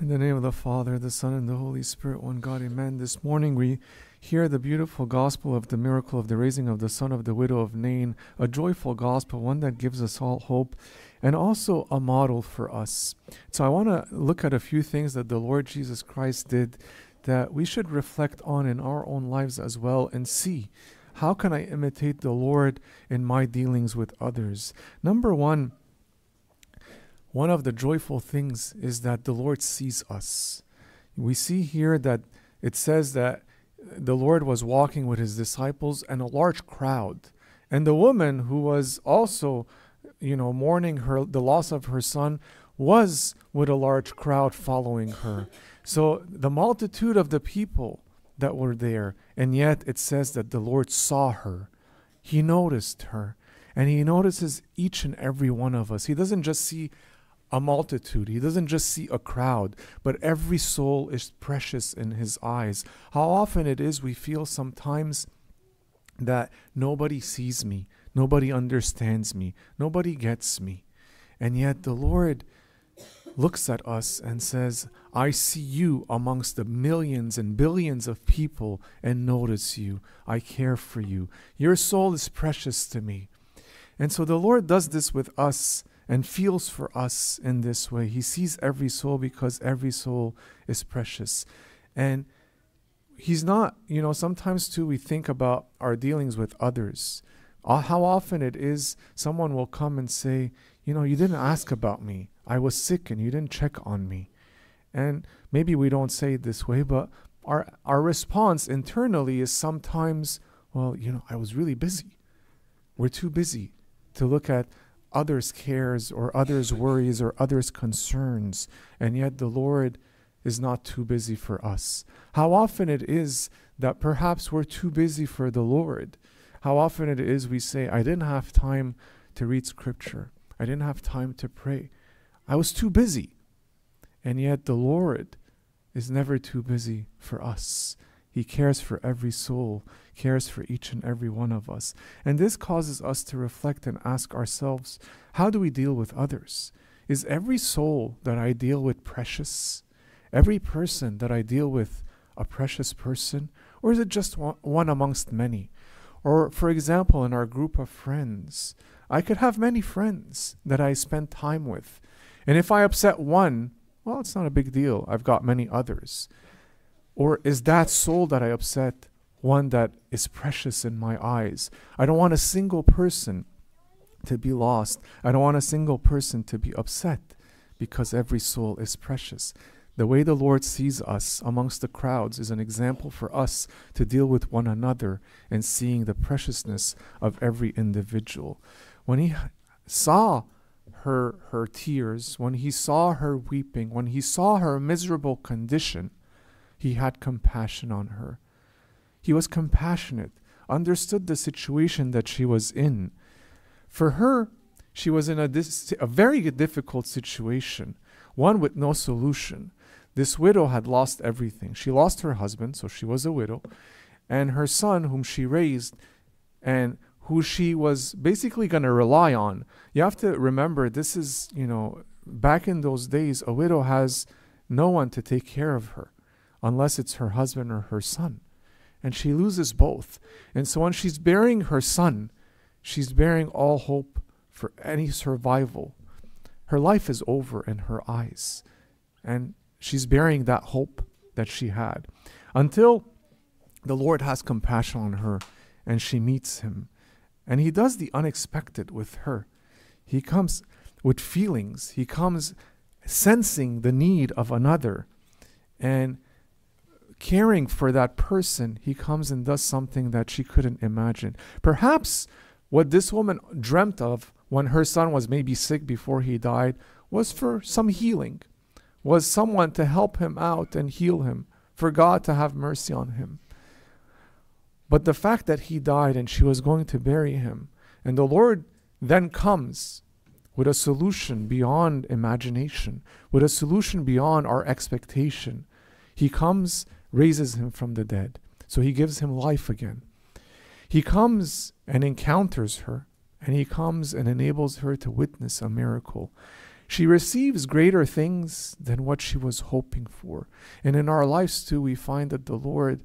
In the name of the Father, the Son, and the Holy Spirit, one God, amen. This morning we hear the beautiful gospel of the miracle of the raising of the son of the widow of Nain, a joyful gospel, one that gives us all hope, and also a model for us. So I want to look at a few things that the Lord Jesus Christ did that we should reflect on in our own lives as well and see how can I imitate the Lord in my dealings with others. Number one, one of the joyful things is that the Lord sees us. We see here that it says that the Lord was walking with his disciples and a large crowd. And the woman who was also, you know, mourning her the loss of her son was with a large crowd following her. So the multitude of the people that were there, and yet it says that the Lord saw her. He noticed her, and he notices each and every one of us. He doesn't just see a multitude. He doesn't just see a crowd, but every soul is precious in his eyes. How often it is we feel sometimes that nobody sees me, nobody understands me, nobody gets me. And yet the Lord looks at us and says, I see you amongst the millions and billions of people and notice you. I care for you. Your soul is precious to me. And so the Lord does this with us and feels for us in this way. He sees every soul because every soul is precious. And He's not, you know, sometimes too we think about our dealings with others. Uh, how often it is someone will come and say, you know, you didn't ask about me. I was sick and you didn't check on me. And maybe we don't say it this way, but our our response internally is sometimes, well, you know, I was really busy. We're too busy to look at others' cares or others' worries or others' concerns, and yet the Lord is not too busy for us. How often it is that perhaps we're too busy for the Lord. How often it is we say, I didn't have time to read scripture. I didn't have time to pray. I was too busy. And yet the Lord is never too busy for us. He cares for every soul, cares for each and every one of us. And this causes us to reflect and ask ourselves how do we deal with others? Is every soul that I deal with precious? Every person that I deal with a precious person? Or is it just one amongst many? Or, for example, in our group of friends, I could have many friends that I spend time with. And if I upset one, well, it's not a big deal. I've got many others. Or is that soul that I upset one that is precious in my eyes? I don't want a single person to be lost. I don't want a single person to be upset because every soul is precious. The way the Lord sees us amongst the crowds is an example for us to deal with one another and seeing the preciousness of every individual. When He saw her, her tears, when He saw her weeping, when He saw her miserable condition, he had compassion on her. He was compassionate, understood the situation that she was in. For her, she was in a, dis- a very difficult situation, one with no solution. This widow had lost everything. She lost her husband, so she was a widow, and her son, whom she raised, and who she was basically going to rely on. You have to remember, this is, you know, back in those days, a widow has no one to take care of her unless it's her husband or her son. And she loses both. And so when she's bearing her son, she's bearing all hope for any survival. Her life is over in her eyes. And she's bearing that hope that she had until the Lord has compassion on her and she meets him. And he does the unexpected with her. He comes with feelings, he comes sensing the need of another. And caring for that person, he comes and does something that she couldn't imagine. Perhaps what this woman dreamt of when her son was maybe sick before he died was for some healing, was someone to help him out and heal him, for God to have mercy on him. But the fact that he died and she was going to bury him, and the Lord then comes with a solution beyond imagination, with a solution beyond our expectation. He comes raises him from the dead. So he gives him life again. He comes and encounters her, and he comes and enables her to witness a miracle. She receives greater things than what she was hoping for. And in our lives too, we find that the Lord,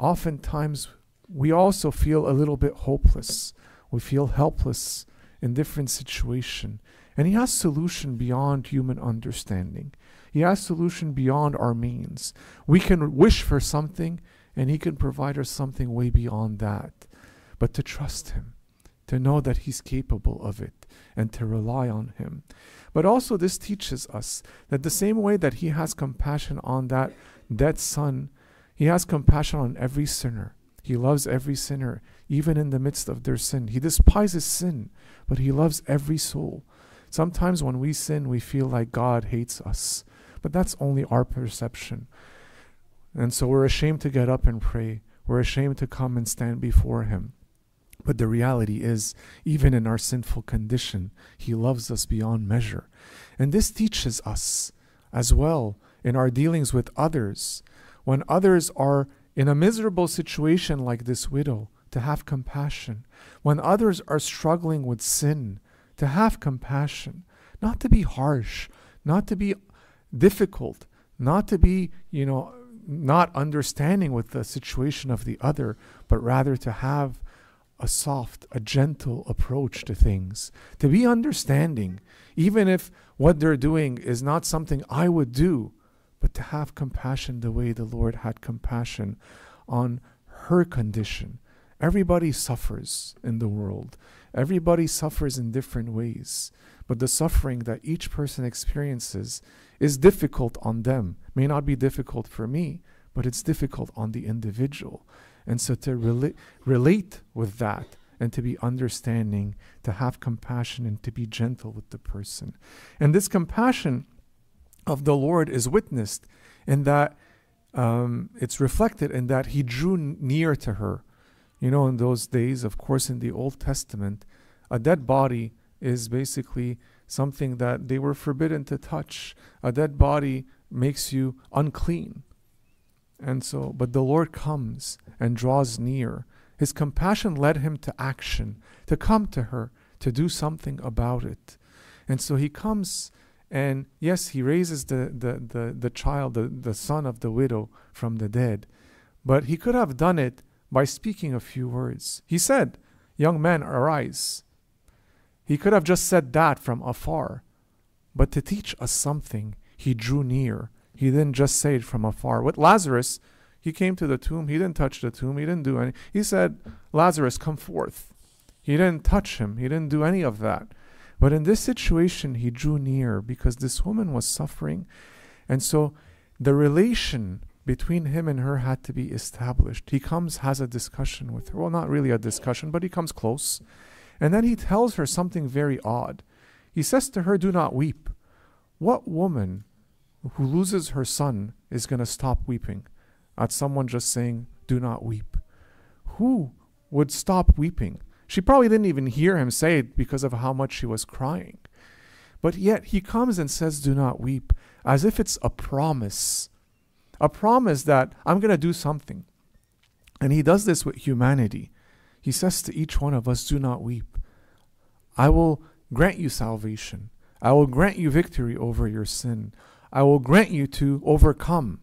oftentimes, we also feel a little bit hopeless. We feel helpless in different situation. And He has solution beyond human understanding. He has solution beyond our means. We can wish for something, and He can provide us something way beyond that. But to trust Him, to know that He's capable of it, and to rely on Him. But also, this teaches us that the same way that He has compassion on that dead son, He has compassion on every sinner. He loves every sinner, even in the midst of their sin. He despises sin, but He loves every soul. Sometimes when we sin, we feel like God hates us, but that's only our perception. And so we're ashamed to get up and pray. We're ashamed to come and stand before Him. But the reality is, even in our sinful condition, He loves us beyond measure. And this teaches us as well in our dealings with others. When others are in a miserable situation like this widow, to have compassion. When others are struggling with sin, to have compassion. Not to be harsh, not to be difficult, not to be, you know, not understanding with the situation of the other, but rather to have a soft, a gentle approach to things, to be understanding, even if what they're doing is not something I would do, but to have compassion the way the Lord had compassion on her condition. Everybody suffers in the world. Everybody suffers in different ways. But the suffering that each person experiences is difficult on them. May not be difficult for me, but it's difficult on the individual. And so to rela- relate with that and to be understanding, to have compassion and to be gentle with the person. And this compassion of the Lord is witnessed in that um, it's reflected in that he drew near to her. You know, in those days, of course, in the Old Testament, a dead body is basically something that they were forbidden to touch. A dead body makes you unclean. And so, but the Lord comes and draws near. His compassion led him to action, to come to her, to do something about it. And so he comes and yes, he raises the, the, the, the child, the, the son of the widow from the dead. But he could have done it by speaking a few words. He said, Young man, arise. He could have just said that from afar. But to teach us something, he drew near. He didn't just say it from afar. With Lazarus, he came to the tomb. He didn't touch the tomb. He didn't do any. He said, Lazarus, come forth. He didn't touch him. He didn't do any of that. But in this situation, he drew near because this woman was suffering. And so the relation between him and her had to be established. He comes, has a discussion with her. Well, not really a discussion, but he comes close. And then he tells her something very odd. He says to her, Do not weep. What woman who loses her son is going to stop weeping at someone just saying, Do not weep? Who would stop weeping? She probably didn't even hear him say it because of how much she was crying. But yet he comes and says, Do not weep, as if it's a promise. A promise that I'm going to do something. And he does this with humanity. He says to each one of us, Do not weep. I will grant you salvation. I will grant you victory over your sin. I will grant you to overcome,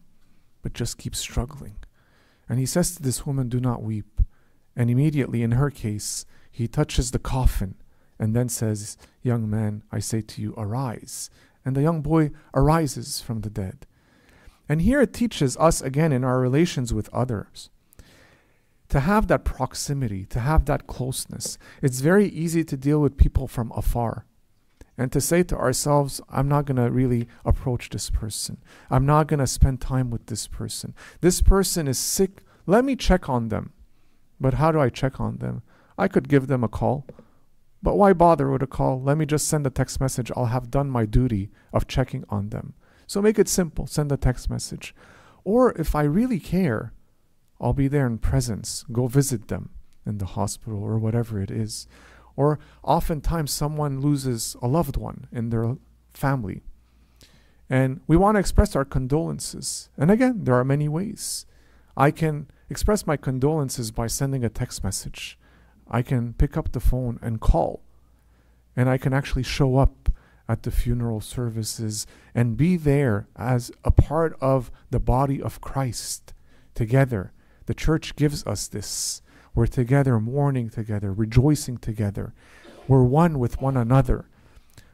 but just keep struggling. And he says to this woman, Do not weep. And immediately, in her case, he touches the coffin and then says, Young man, I say to you, arise. And the young boy arises from the dead. And here it teaches us again in our relations with others to have that proximity, to have that closeness. It's very easy to deal with people from afar and to say to ourselves, I'm not going to really approach this person. I'm not going to spend time with this person. This person is sick. Let me check on them. But how do I check on them? I could give them a call. But why bother with a call? Let me just send a text message. I'll have done my duty of checking on them. So make it simple. Send a text message. Or if I really care, I'll be there in presence. Go visit them in the hospital or whatever it is. Or oftentimes someone loses a loved one in their family. And we want to express our condolences. And again, there are many ways. I can express my condolences by sending a text message. I can pick up the phone and call. And I can actually show up at the funeral services and be there as a part of the body of Christ together. The church gives us this. We're together, mourning together, rejoicing together. We're one with one another.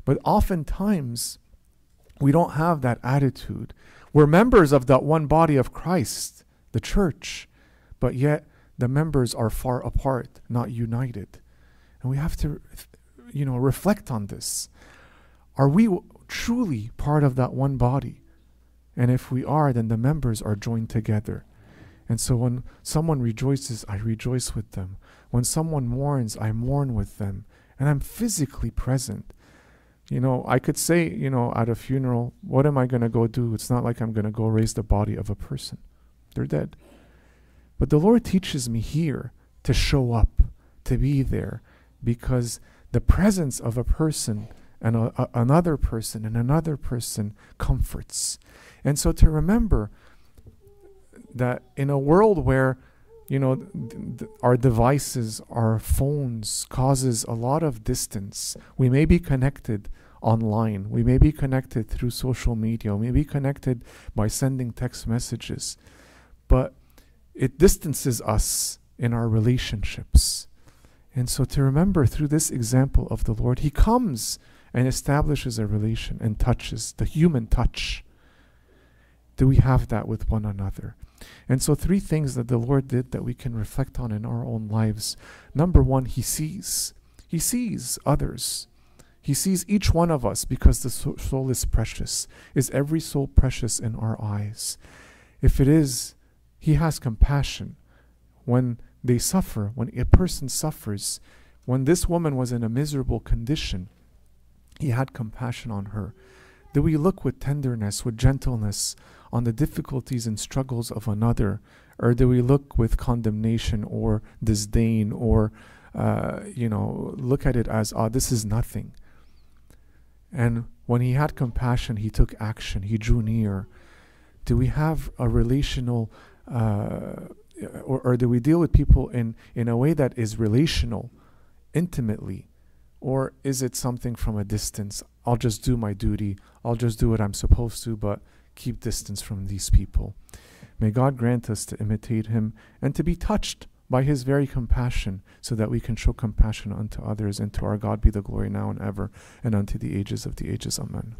But oftentimes, we don't have that attitude. We're members of that one body of Christ, the church, but yet the members are far apart, not united. And we have to, you know, reflect on this. Are we truly part of that one body? And if we are, then the members are joined together. And so when someone rejoices, I rejoice with them. When someone mourns, I mourn with them. And I'm physically present. You know, I could say, you know, at a funeral, what am I going to go do? It's not like I'm going to go raise the body of a person. They're dead. But the Lord teaches me here to show up, to be there, because the presence of a person and a, a, another person and another person comforts. And so to remember that in a world where you know our devices our phones causes a lot of distance we may be connected online we may be connected through social media we may be connected by sending text messages but it distances us in our relationships and so to remember through this example of the lord he comes and establishes a relation and touches the human touch do we have that with one another and so, three things that the Lord did that we can reflect on in our own lives. Number one, He sees. He sees others. He sees each one of us because the soul is precious. Is every soul precious in our eyes? If it is, He has compassion. When they suffer, when a person suffers, when this woman was in a miserable condition, He had compassion on her. Do we look with tenderness, with gentleness on the difficulties and struggles of another? Or do we look with condemnation or disdain or, uh, you know, look at it as, oh, this is nothing? And when he had compassion, he took action, he drew near. Do we have a relational, Uh, or, or do we deal with people in, in a way that is relational, intimately? Or is it something from a distance? I'll just do my duty, I'll just do what I'm supposed to, but keep distance from these people. May God grant us to imitate him and to be touched by his very compassion, so that we can show compassion unto others, and to our God be the glory now and ever, and unto the ages of the ages. Amen.